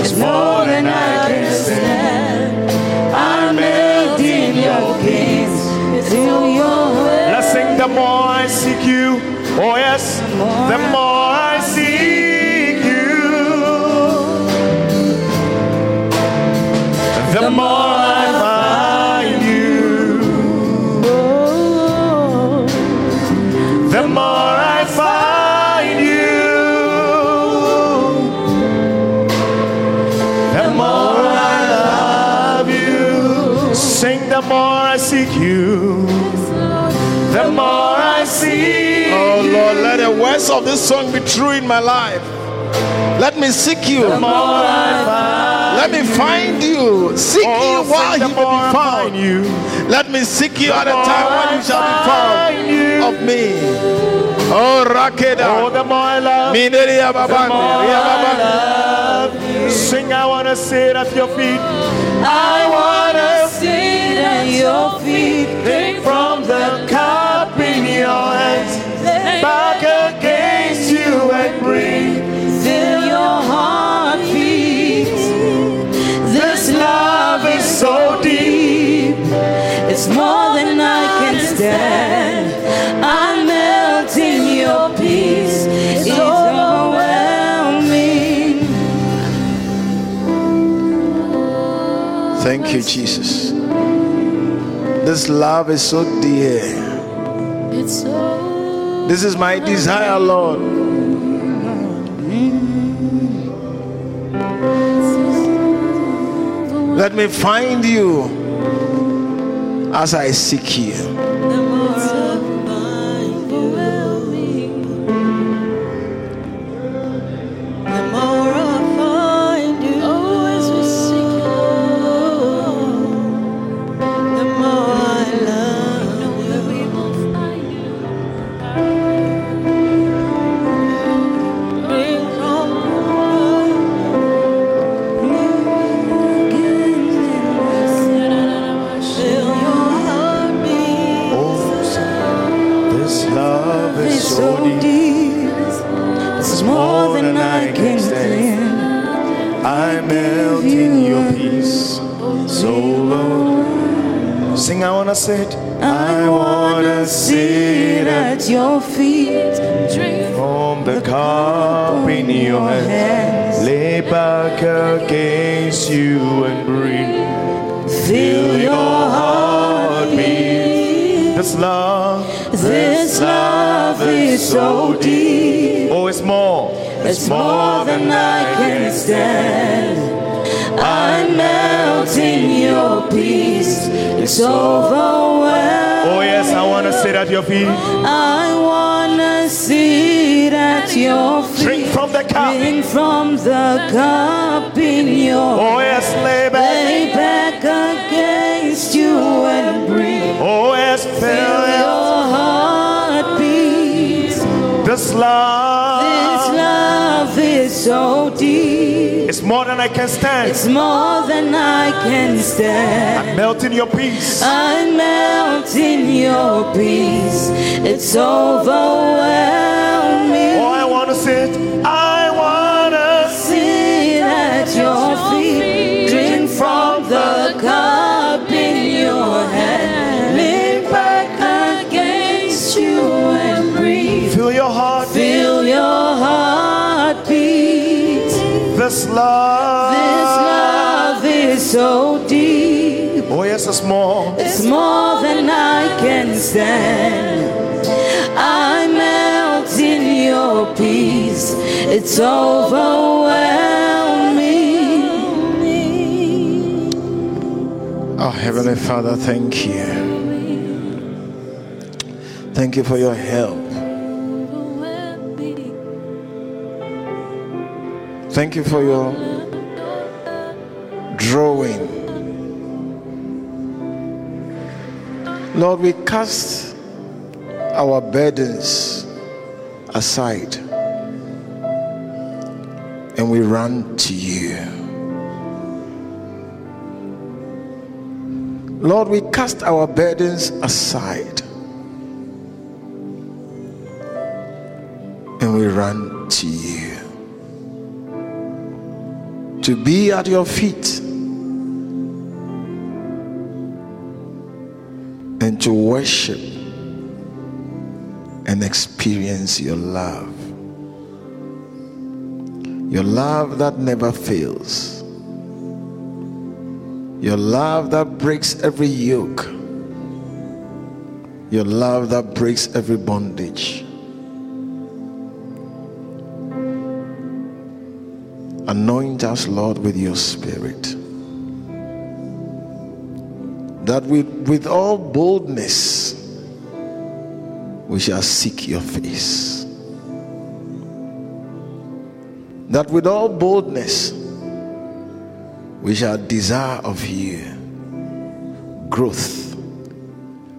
It's more than I can stand. I melt in your peace. Feel your Let's sing the more I seek you. Oh, yes. The more words of this song be true in my life. Let me seek you. The more I find. Let me find you. Seek Oh, you while you the may be found. you. Let me seek you The at a time when you shall be find you. found of me. Oh, Oh, Rakeda. the more I love. Mineria The more I love you. Sing, I wanna sit at your feet. I wanna sit at your feet. Drink from the cup in your hands. So deep. It's more than I can stand. I melt in your peace. It's overwhelming. Thank you, Jesus. This love is so dear. This is my desire, Lord. Let me find you as I seek you. It's overwhelming. Oh, yes, I wanna sit at your feet. I wanna sit at your feet. Drink from the cup. Drink from the cup in your Oh, yes, lay back. lay back against you and breathe. Oh, yes, Feel feel your heartbeat. this love. This love is so deep. It's more than I can stand. It's more than I can stand. I melt in your peace. I melt in your peace. It's overwhelming. Oh, I wanna sit. I wanna Sit at your feet. Drink from the cup This love. This love is so deep. Oh, yes, it's more. It's more than I can stand. I melt in your peace. It's overwhelming. Oh, Heavenly Father, thank you. Thank you for your help. Thank you for your drawing. Lord, we cast our burdens aside and we run to you. Lord, we cast our burdens aside and we run to you. To be at your feet and to worship and experience your love. Your love that never fails. Your love that breaks every yoke. Your love that breaks every bondage. Anoint us, Lord, with your spirit. That with, with all boldness we shall seek your face. That with all boldness we shall desire of you growth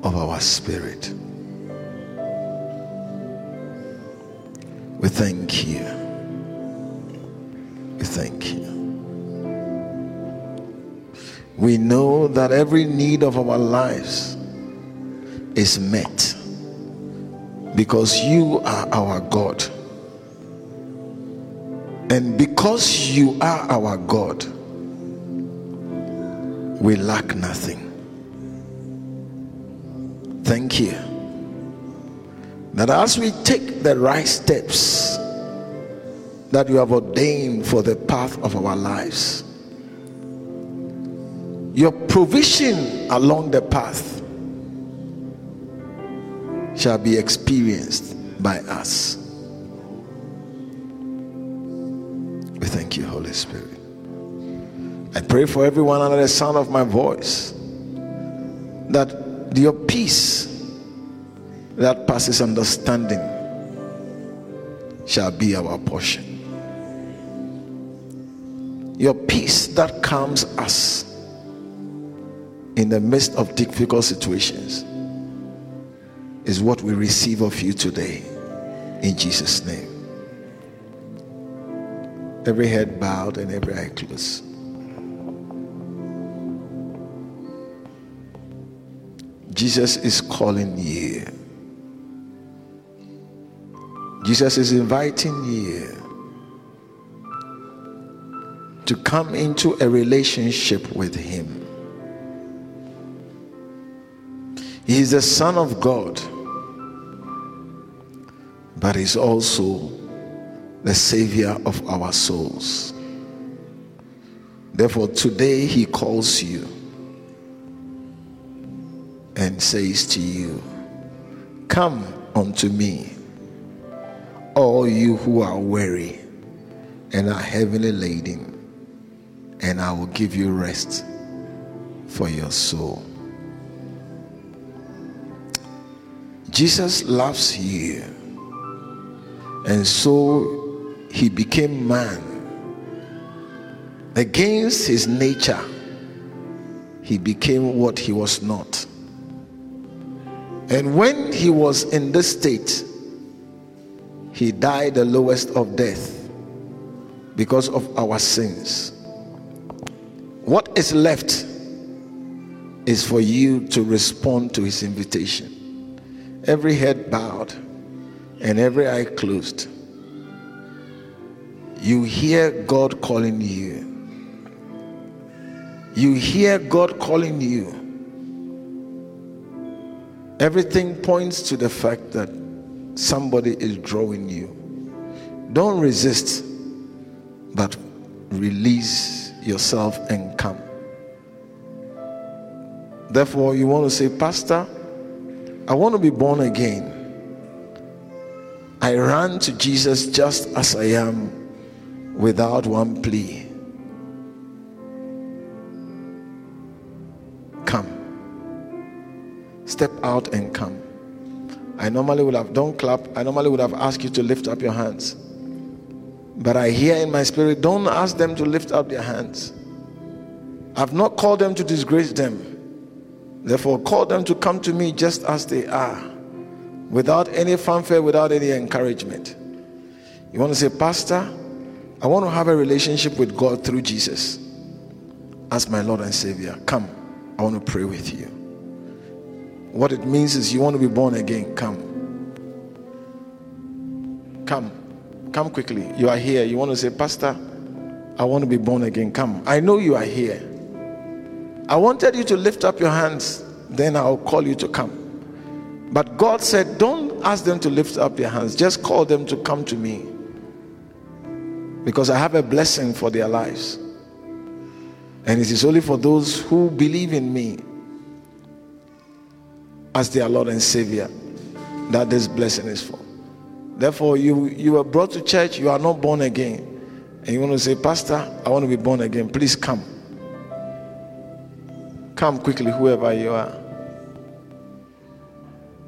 of our spirit. We thank you. Thank you. We know that every need of our lives is met because you are our God. And because you are our God, we lack nothing. Thank you. That as we take the right steps that you have ordained for the path of our lives, your provision along the path shall be experienced by us. We thank you, Holy Spirit. I pray for everyone under the sound of my voice that your peace that passes understanding shall be our portion. Your peace that calms us in the midst of difficult situations is what we receive of you today in Jesus' name. Every head bowed and every eye closed. Jesus is calling you. Jesus is inviting you to come into a relationship with Him. He is the Son of God, but He's also the Savior of our souls. Therefore, today He calls you and says to you, Come unto me, all you who are weary and are heavily laden, and I will give you rest for your soul. Jesus loves you, and so he became man against his nature. He became what he was not. And when he was in this state, he died the lowest of death because of our sins. What is left is for you to respond to his invitation. Every head bowed and every eye closed. You hear God calling you. You hear God calling you. Everything points to the fact that somebody is drawing you. Don't resist, but release yourself and come. Therefore, you want to say, Pastor, I want to be born again. I ran to Jesus just as I am without one plea. Come. Step out and come. I normally would have, don't clap, I normally would have asked you to lift up your hands. But I hear in my spirit, don't ask them to lift up their hands. I've not called them to disgrace them. Therefore, call them to come to me just as they are, without any fanfare, without any encouragement. You want to say, Pastor, I want to have a relationship with God through Jesus as my Lord and Savior. Come, I want to pray with you. What it means is you want to be born again. Come. Come. Come quickly. You are here. You want to say, Pastor, I want to be born again. Come. I know you are here. I wanted you to lift up your hands, then I'll call you to come. But God said, Don't ask them to lift up their hands, just call them to come to me. Because I have a blessing for their lives. And it is only for those who believe in me as their Lord and Savior that this blessing is for. Therefore, you, you were brought to church, you are not born again. And you want to say, Pastor, I want to be born again. Please come. Come quickly, whoever you are.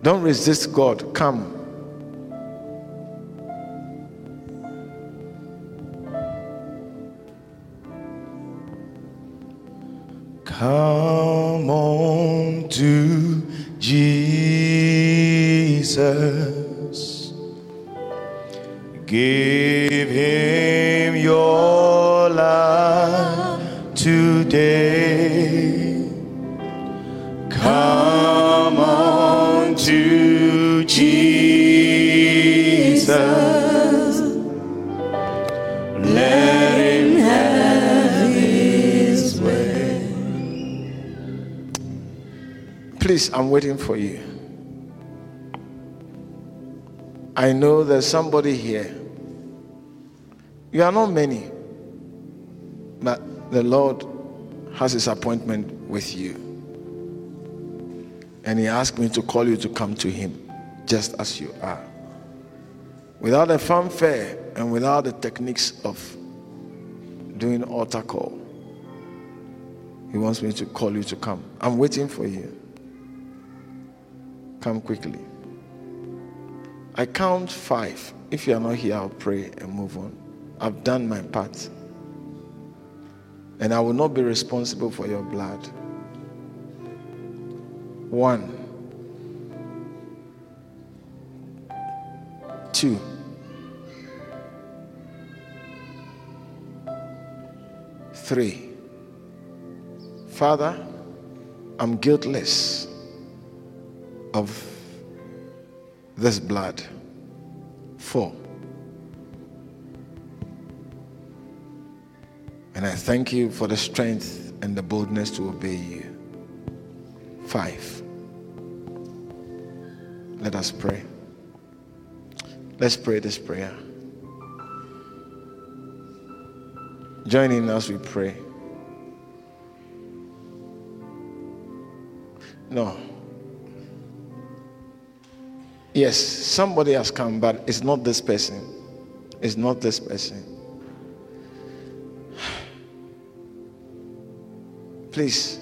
Don't resist God. Come. Come on to Jesus. Give him your life today. Come on to Jesus. Let him have his way. Please, I'm waiting for you. I know there's somebody here. You are not many, but the Lord has his appointment with you. And he asked me to call you to come to him just as you are. Without a fanfare and without the techniques of doing altar call. He wants me to call you to come. I'm waiting for you. Come quickly. I count five. If you are not here, I'll pray and move on. I've done my part. And I will not be responsible for your blood. One. Two. Three. Father, I'm guiltless of this blood. Four. And I thank you for the strength and the boldness to obey you. Five. Let us pray. Let's pray this prayer. Join in as we pray. No. Yes, somebody has come, but it's not this person. It's not this person. Please.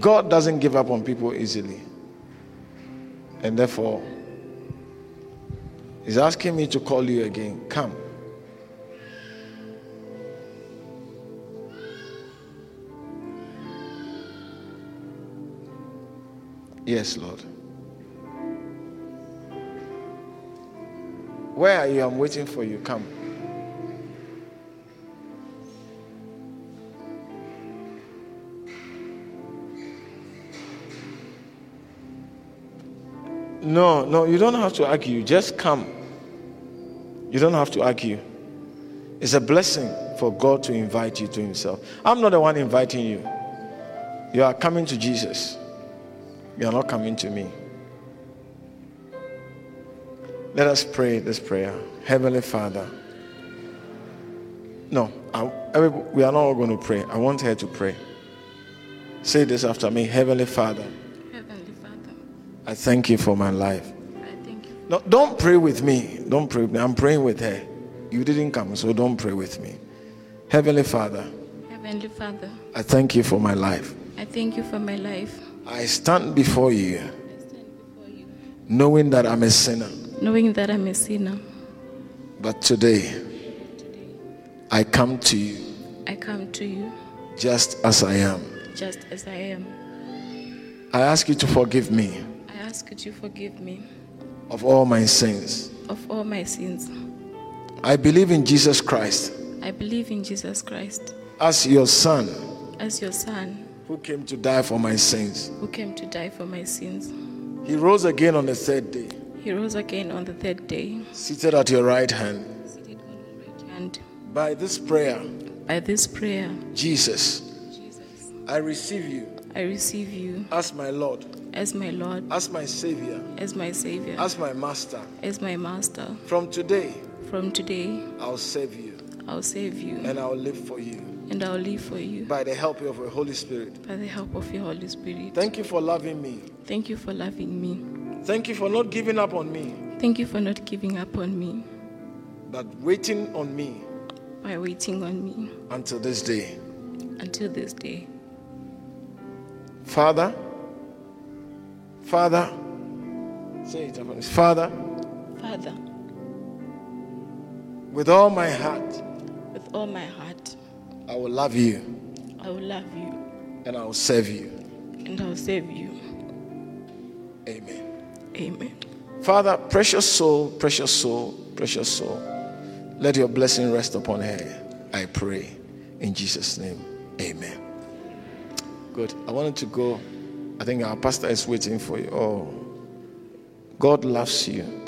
God doesn't give up on people easily. And therefore, He's asking me to call you again. Come. Yes, Lord. Where are you? I'm waiting for you. Come. No, no, you don't have to argue. Just come. You don't have to argue. It's a blessing for God to invite you to Himself. I'm not the one inviting you. You are coming to Jesus. You are not coming to me. Let us pray this prayer. Heavenly Father. No, I, we are not all going to pray. I want her to pray. Say this after me Heavenly Father, I thank you for my life. I thank you. No, don't pray with me. Don't pray with me. I'm praying with her. You didn't come, so don't pray with me. Heavenly Father, Heavenly Father, I thank you for my life. I thank you for my life. I stand before you stand before you, knowing that I'm a sinner. knowing that I'm a sinner. But today, I come to you I come to you just as I am. just as I am. I ask you to forgive me ask that you forgive me of all my sins. of all my sins. I believe in Jesus Christ I believe in Jesus Christ as your Son as your Son who came to die for my sins. who came to die for my sins. He rose again on the third day, He rose again on the third day, seated at your right hand. seated on your right hand. By this prayer, By this prayer, Jesus, Jesus, I receive you I receive you as my Lord, as my Lord, as my Savior, as my Savior, as my Master. as my Master. From today, From today, I'll save you I'll save you and I'll live for you and I'll live for you by the help of the Holy Spirit. by the help of your Holy Spirit. Thank you for loving me. Thank you for loving me. Thank you for not giving up on me, Thank you for not giving up on me but waiting on me by waiting on me until this day. until this day. Father, Father, say it, Japanese. Father, Father, with all my heart, with all my heart, I will love you I will love you and I will serve you. and I'll save you. Amen. Amen. Father, precious soul, precious soul, precious soul, let your blessing rest upon her. I pray in Jesus' name. Amen. Good. I wanted to go. I think our pastor is waiting for you. Oh, God loves you.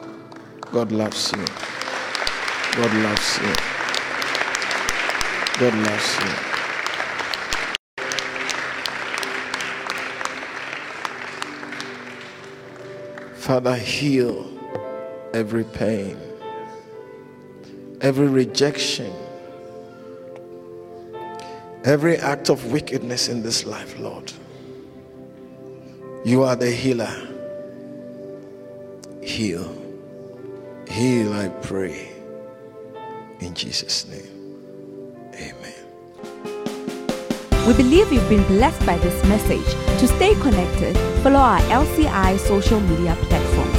God loves you. God loves you. God loves you. Father, heal every pain, every rejection, every act of wickedness in this life, Lord. You are the healer. Heal. Heal, I pray. In Jesus' name. Amen. We believe you've been blessed by this message. To stay connected, follow our LCI social media platforms.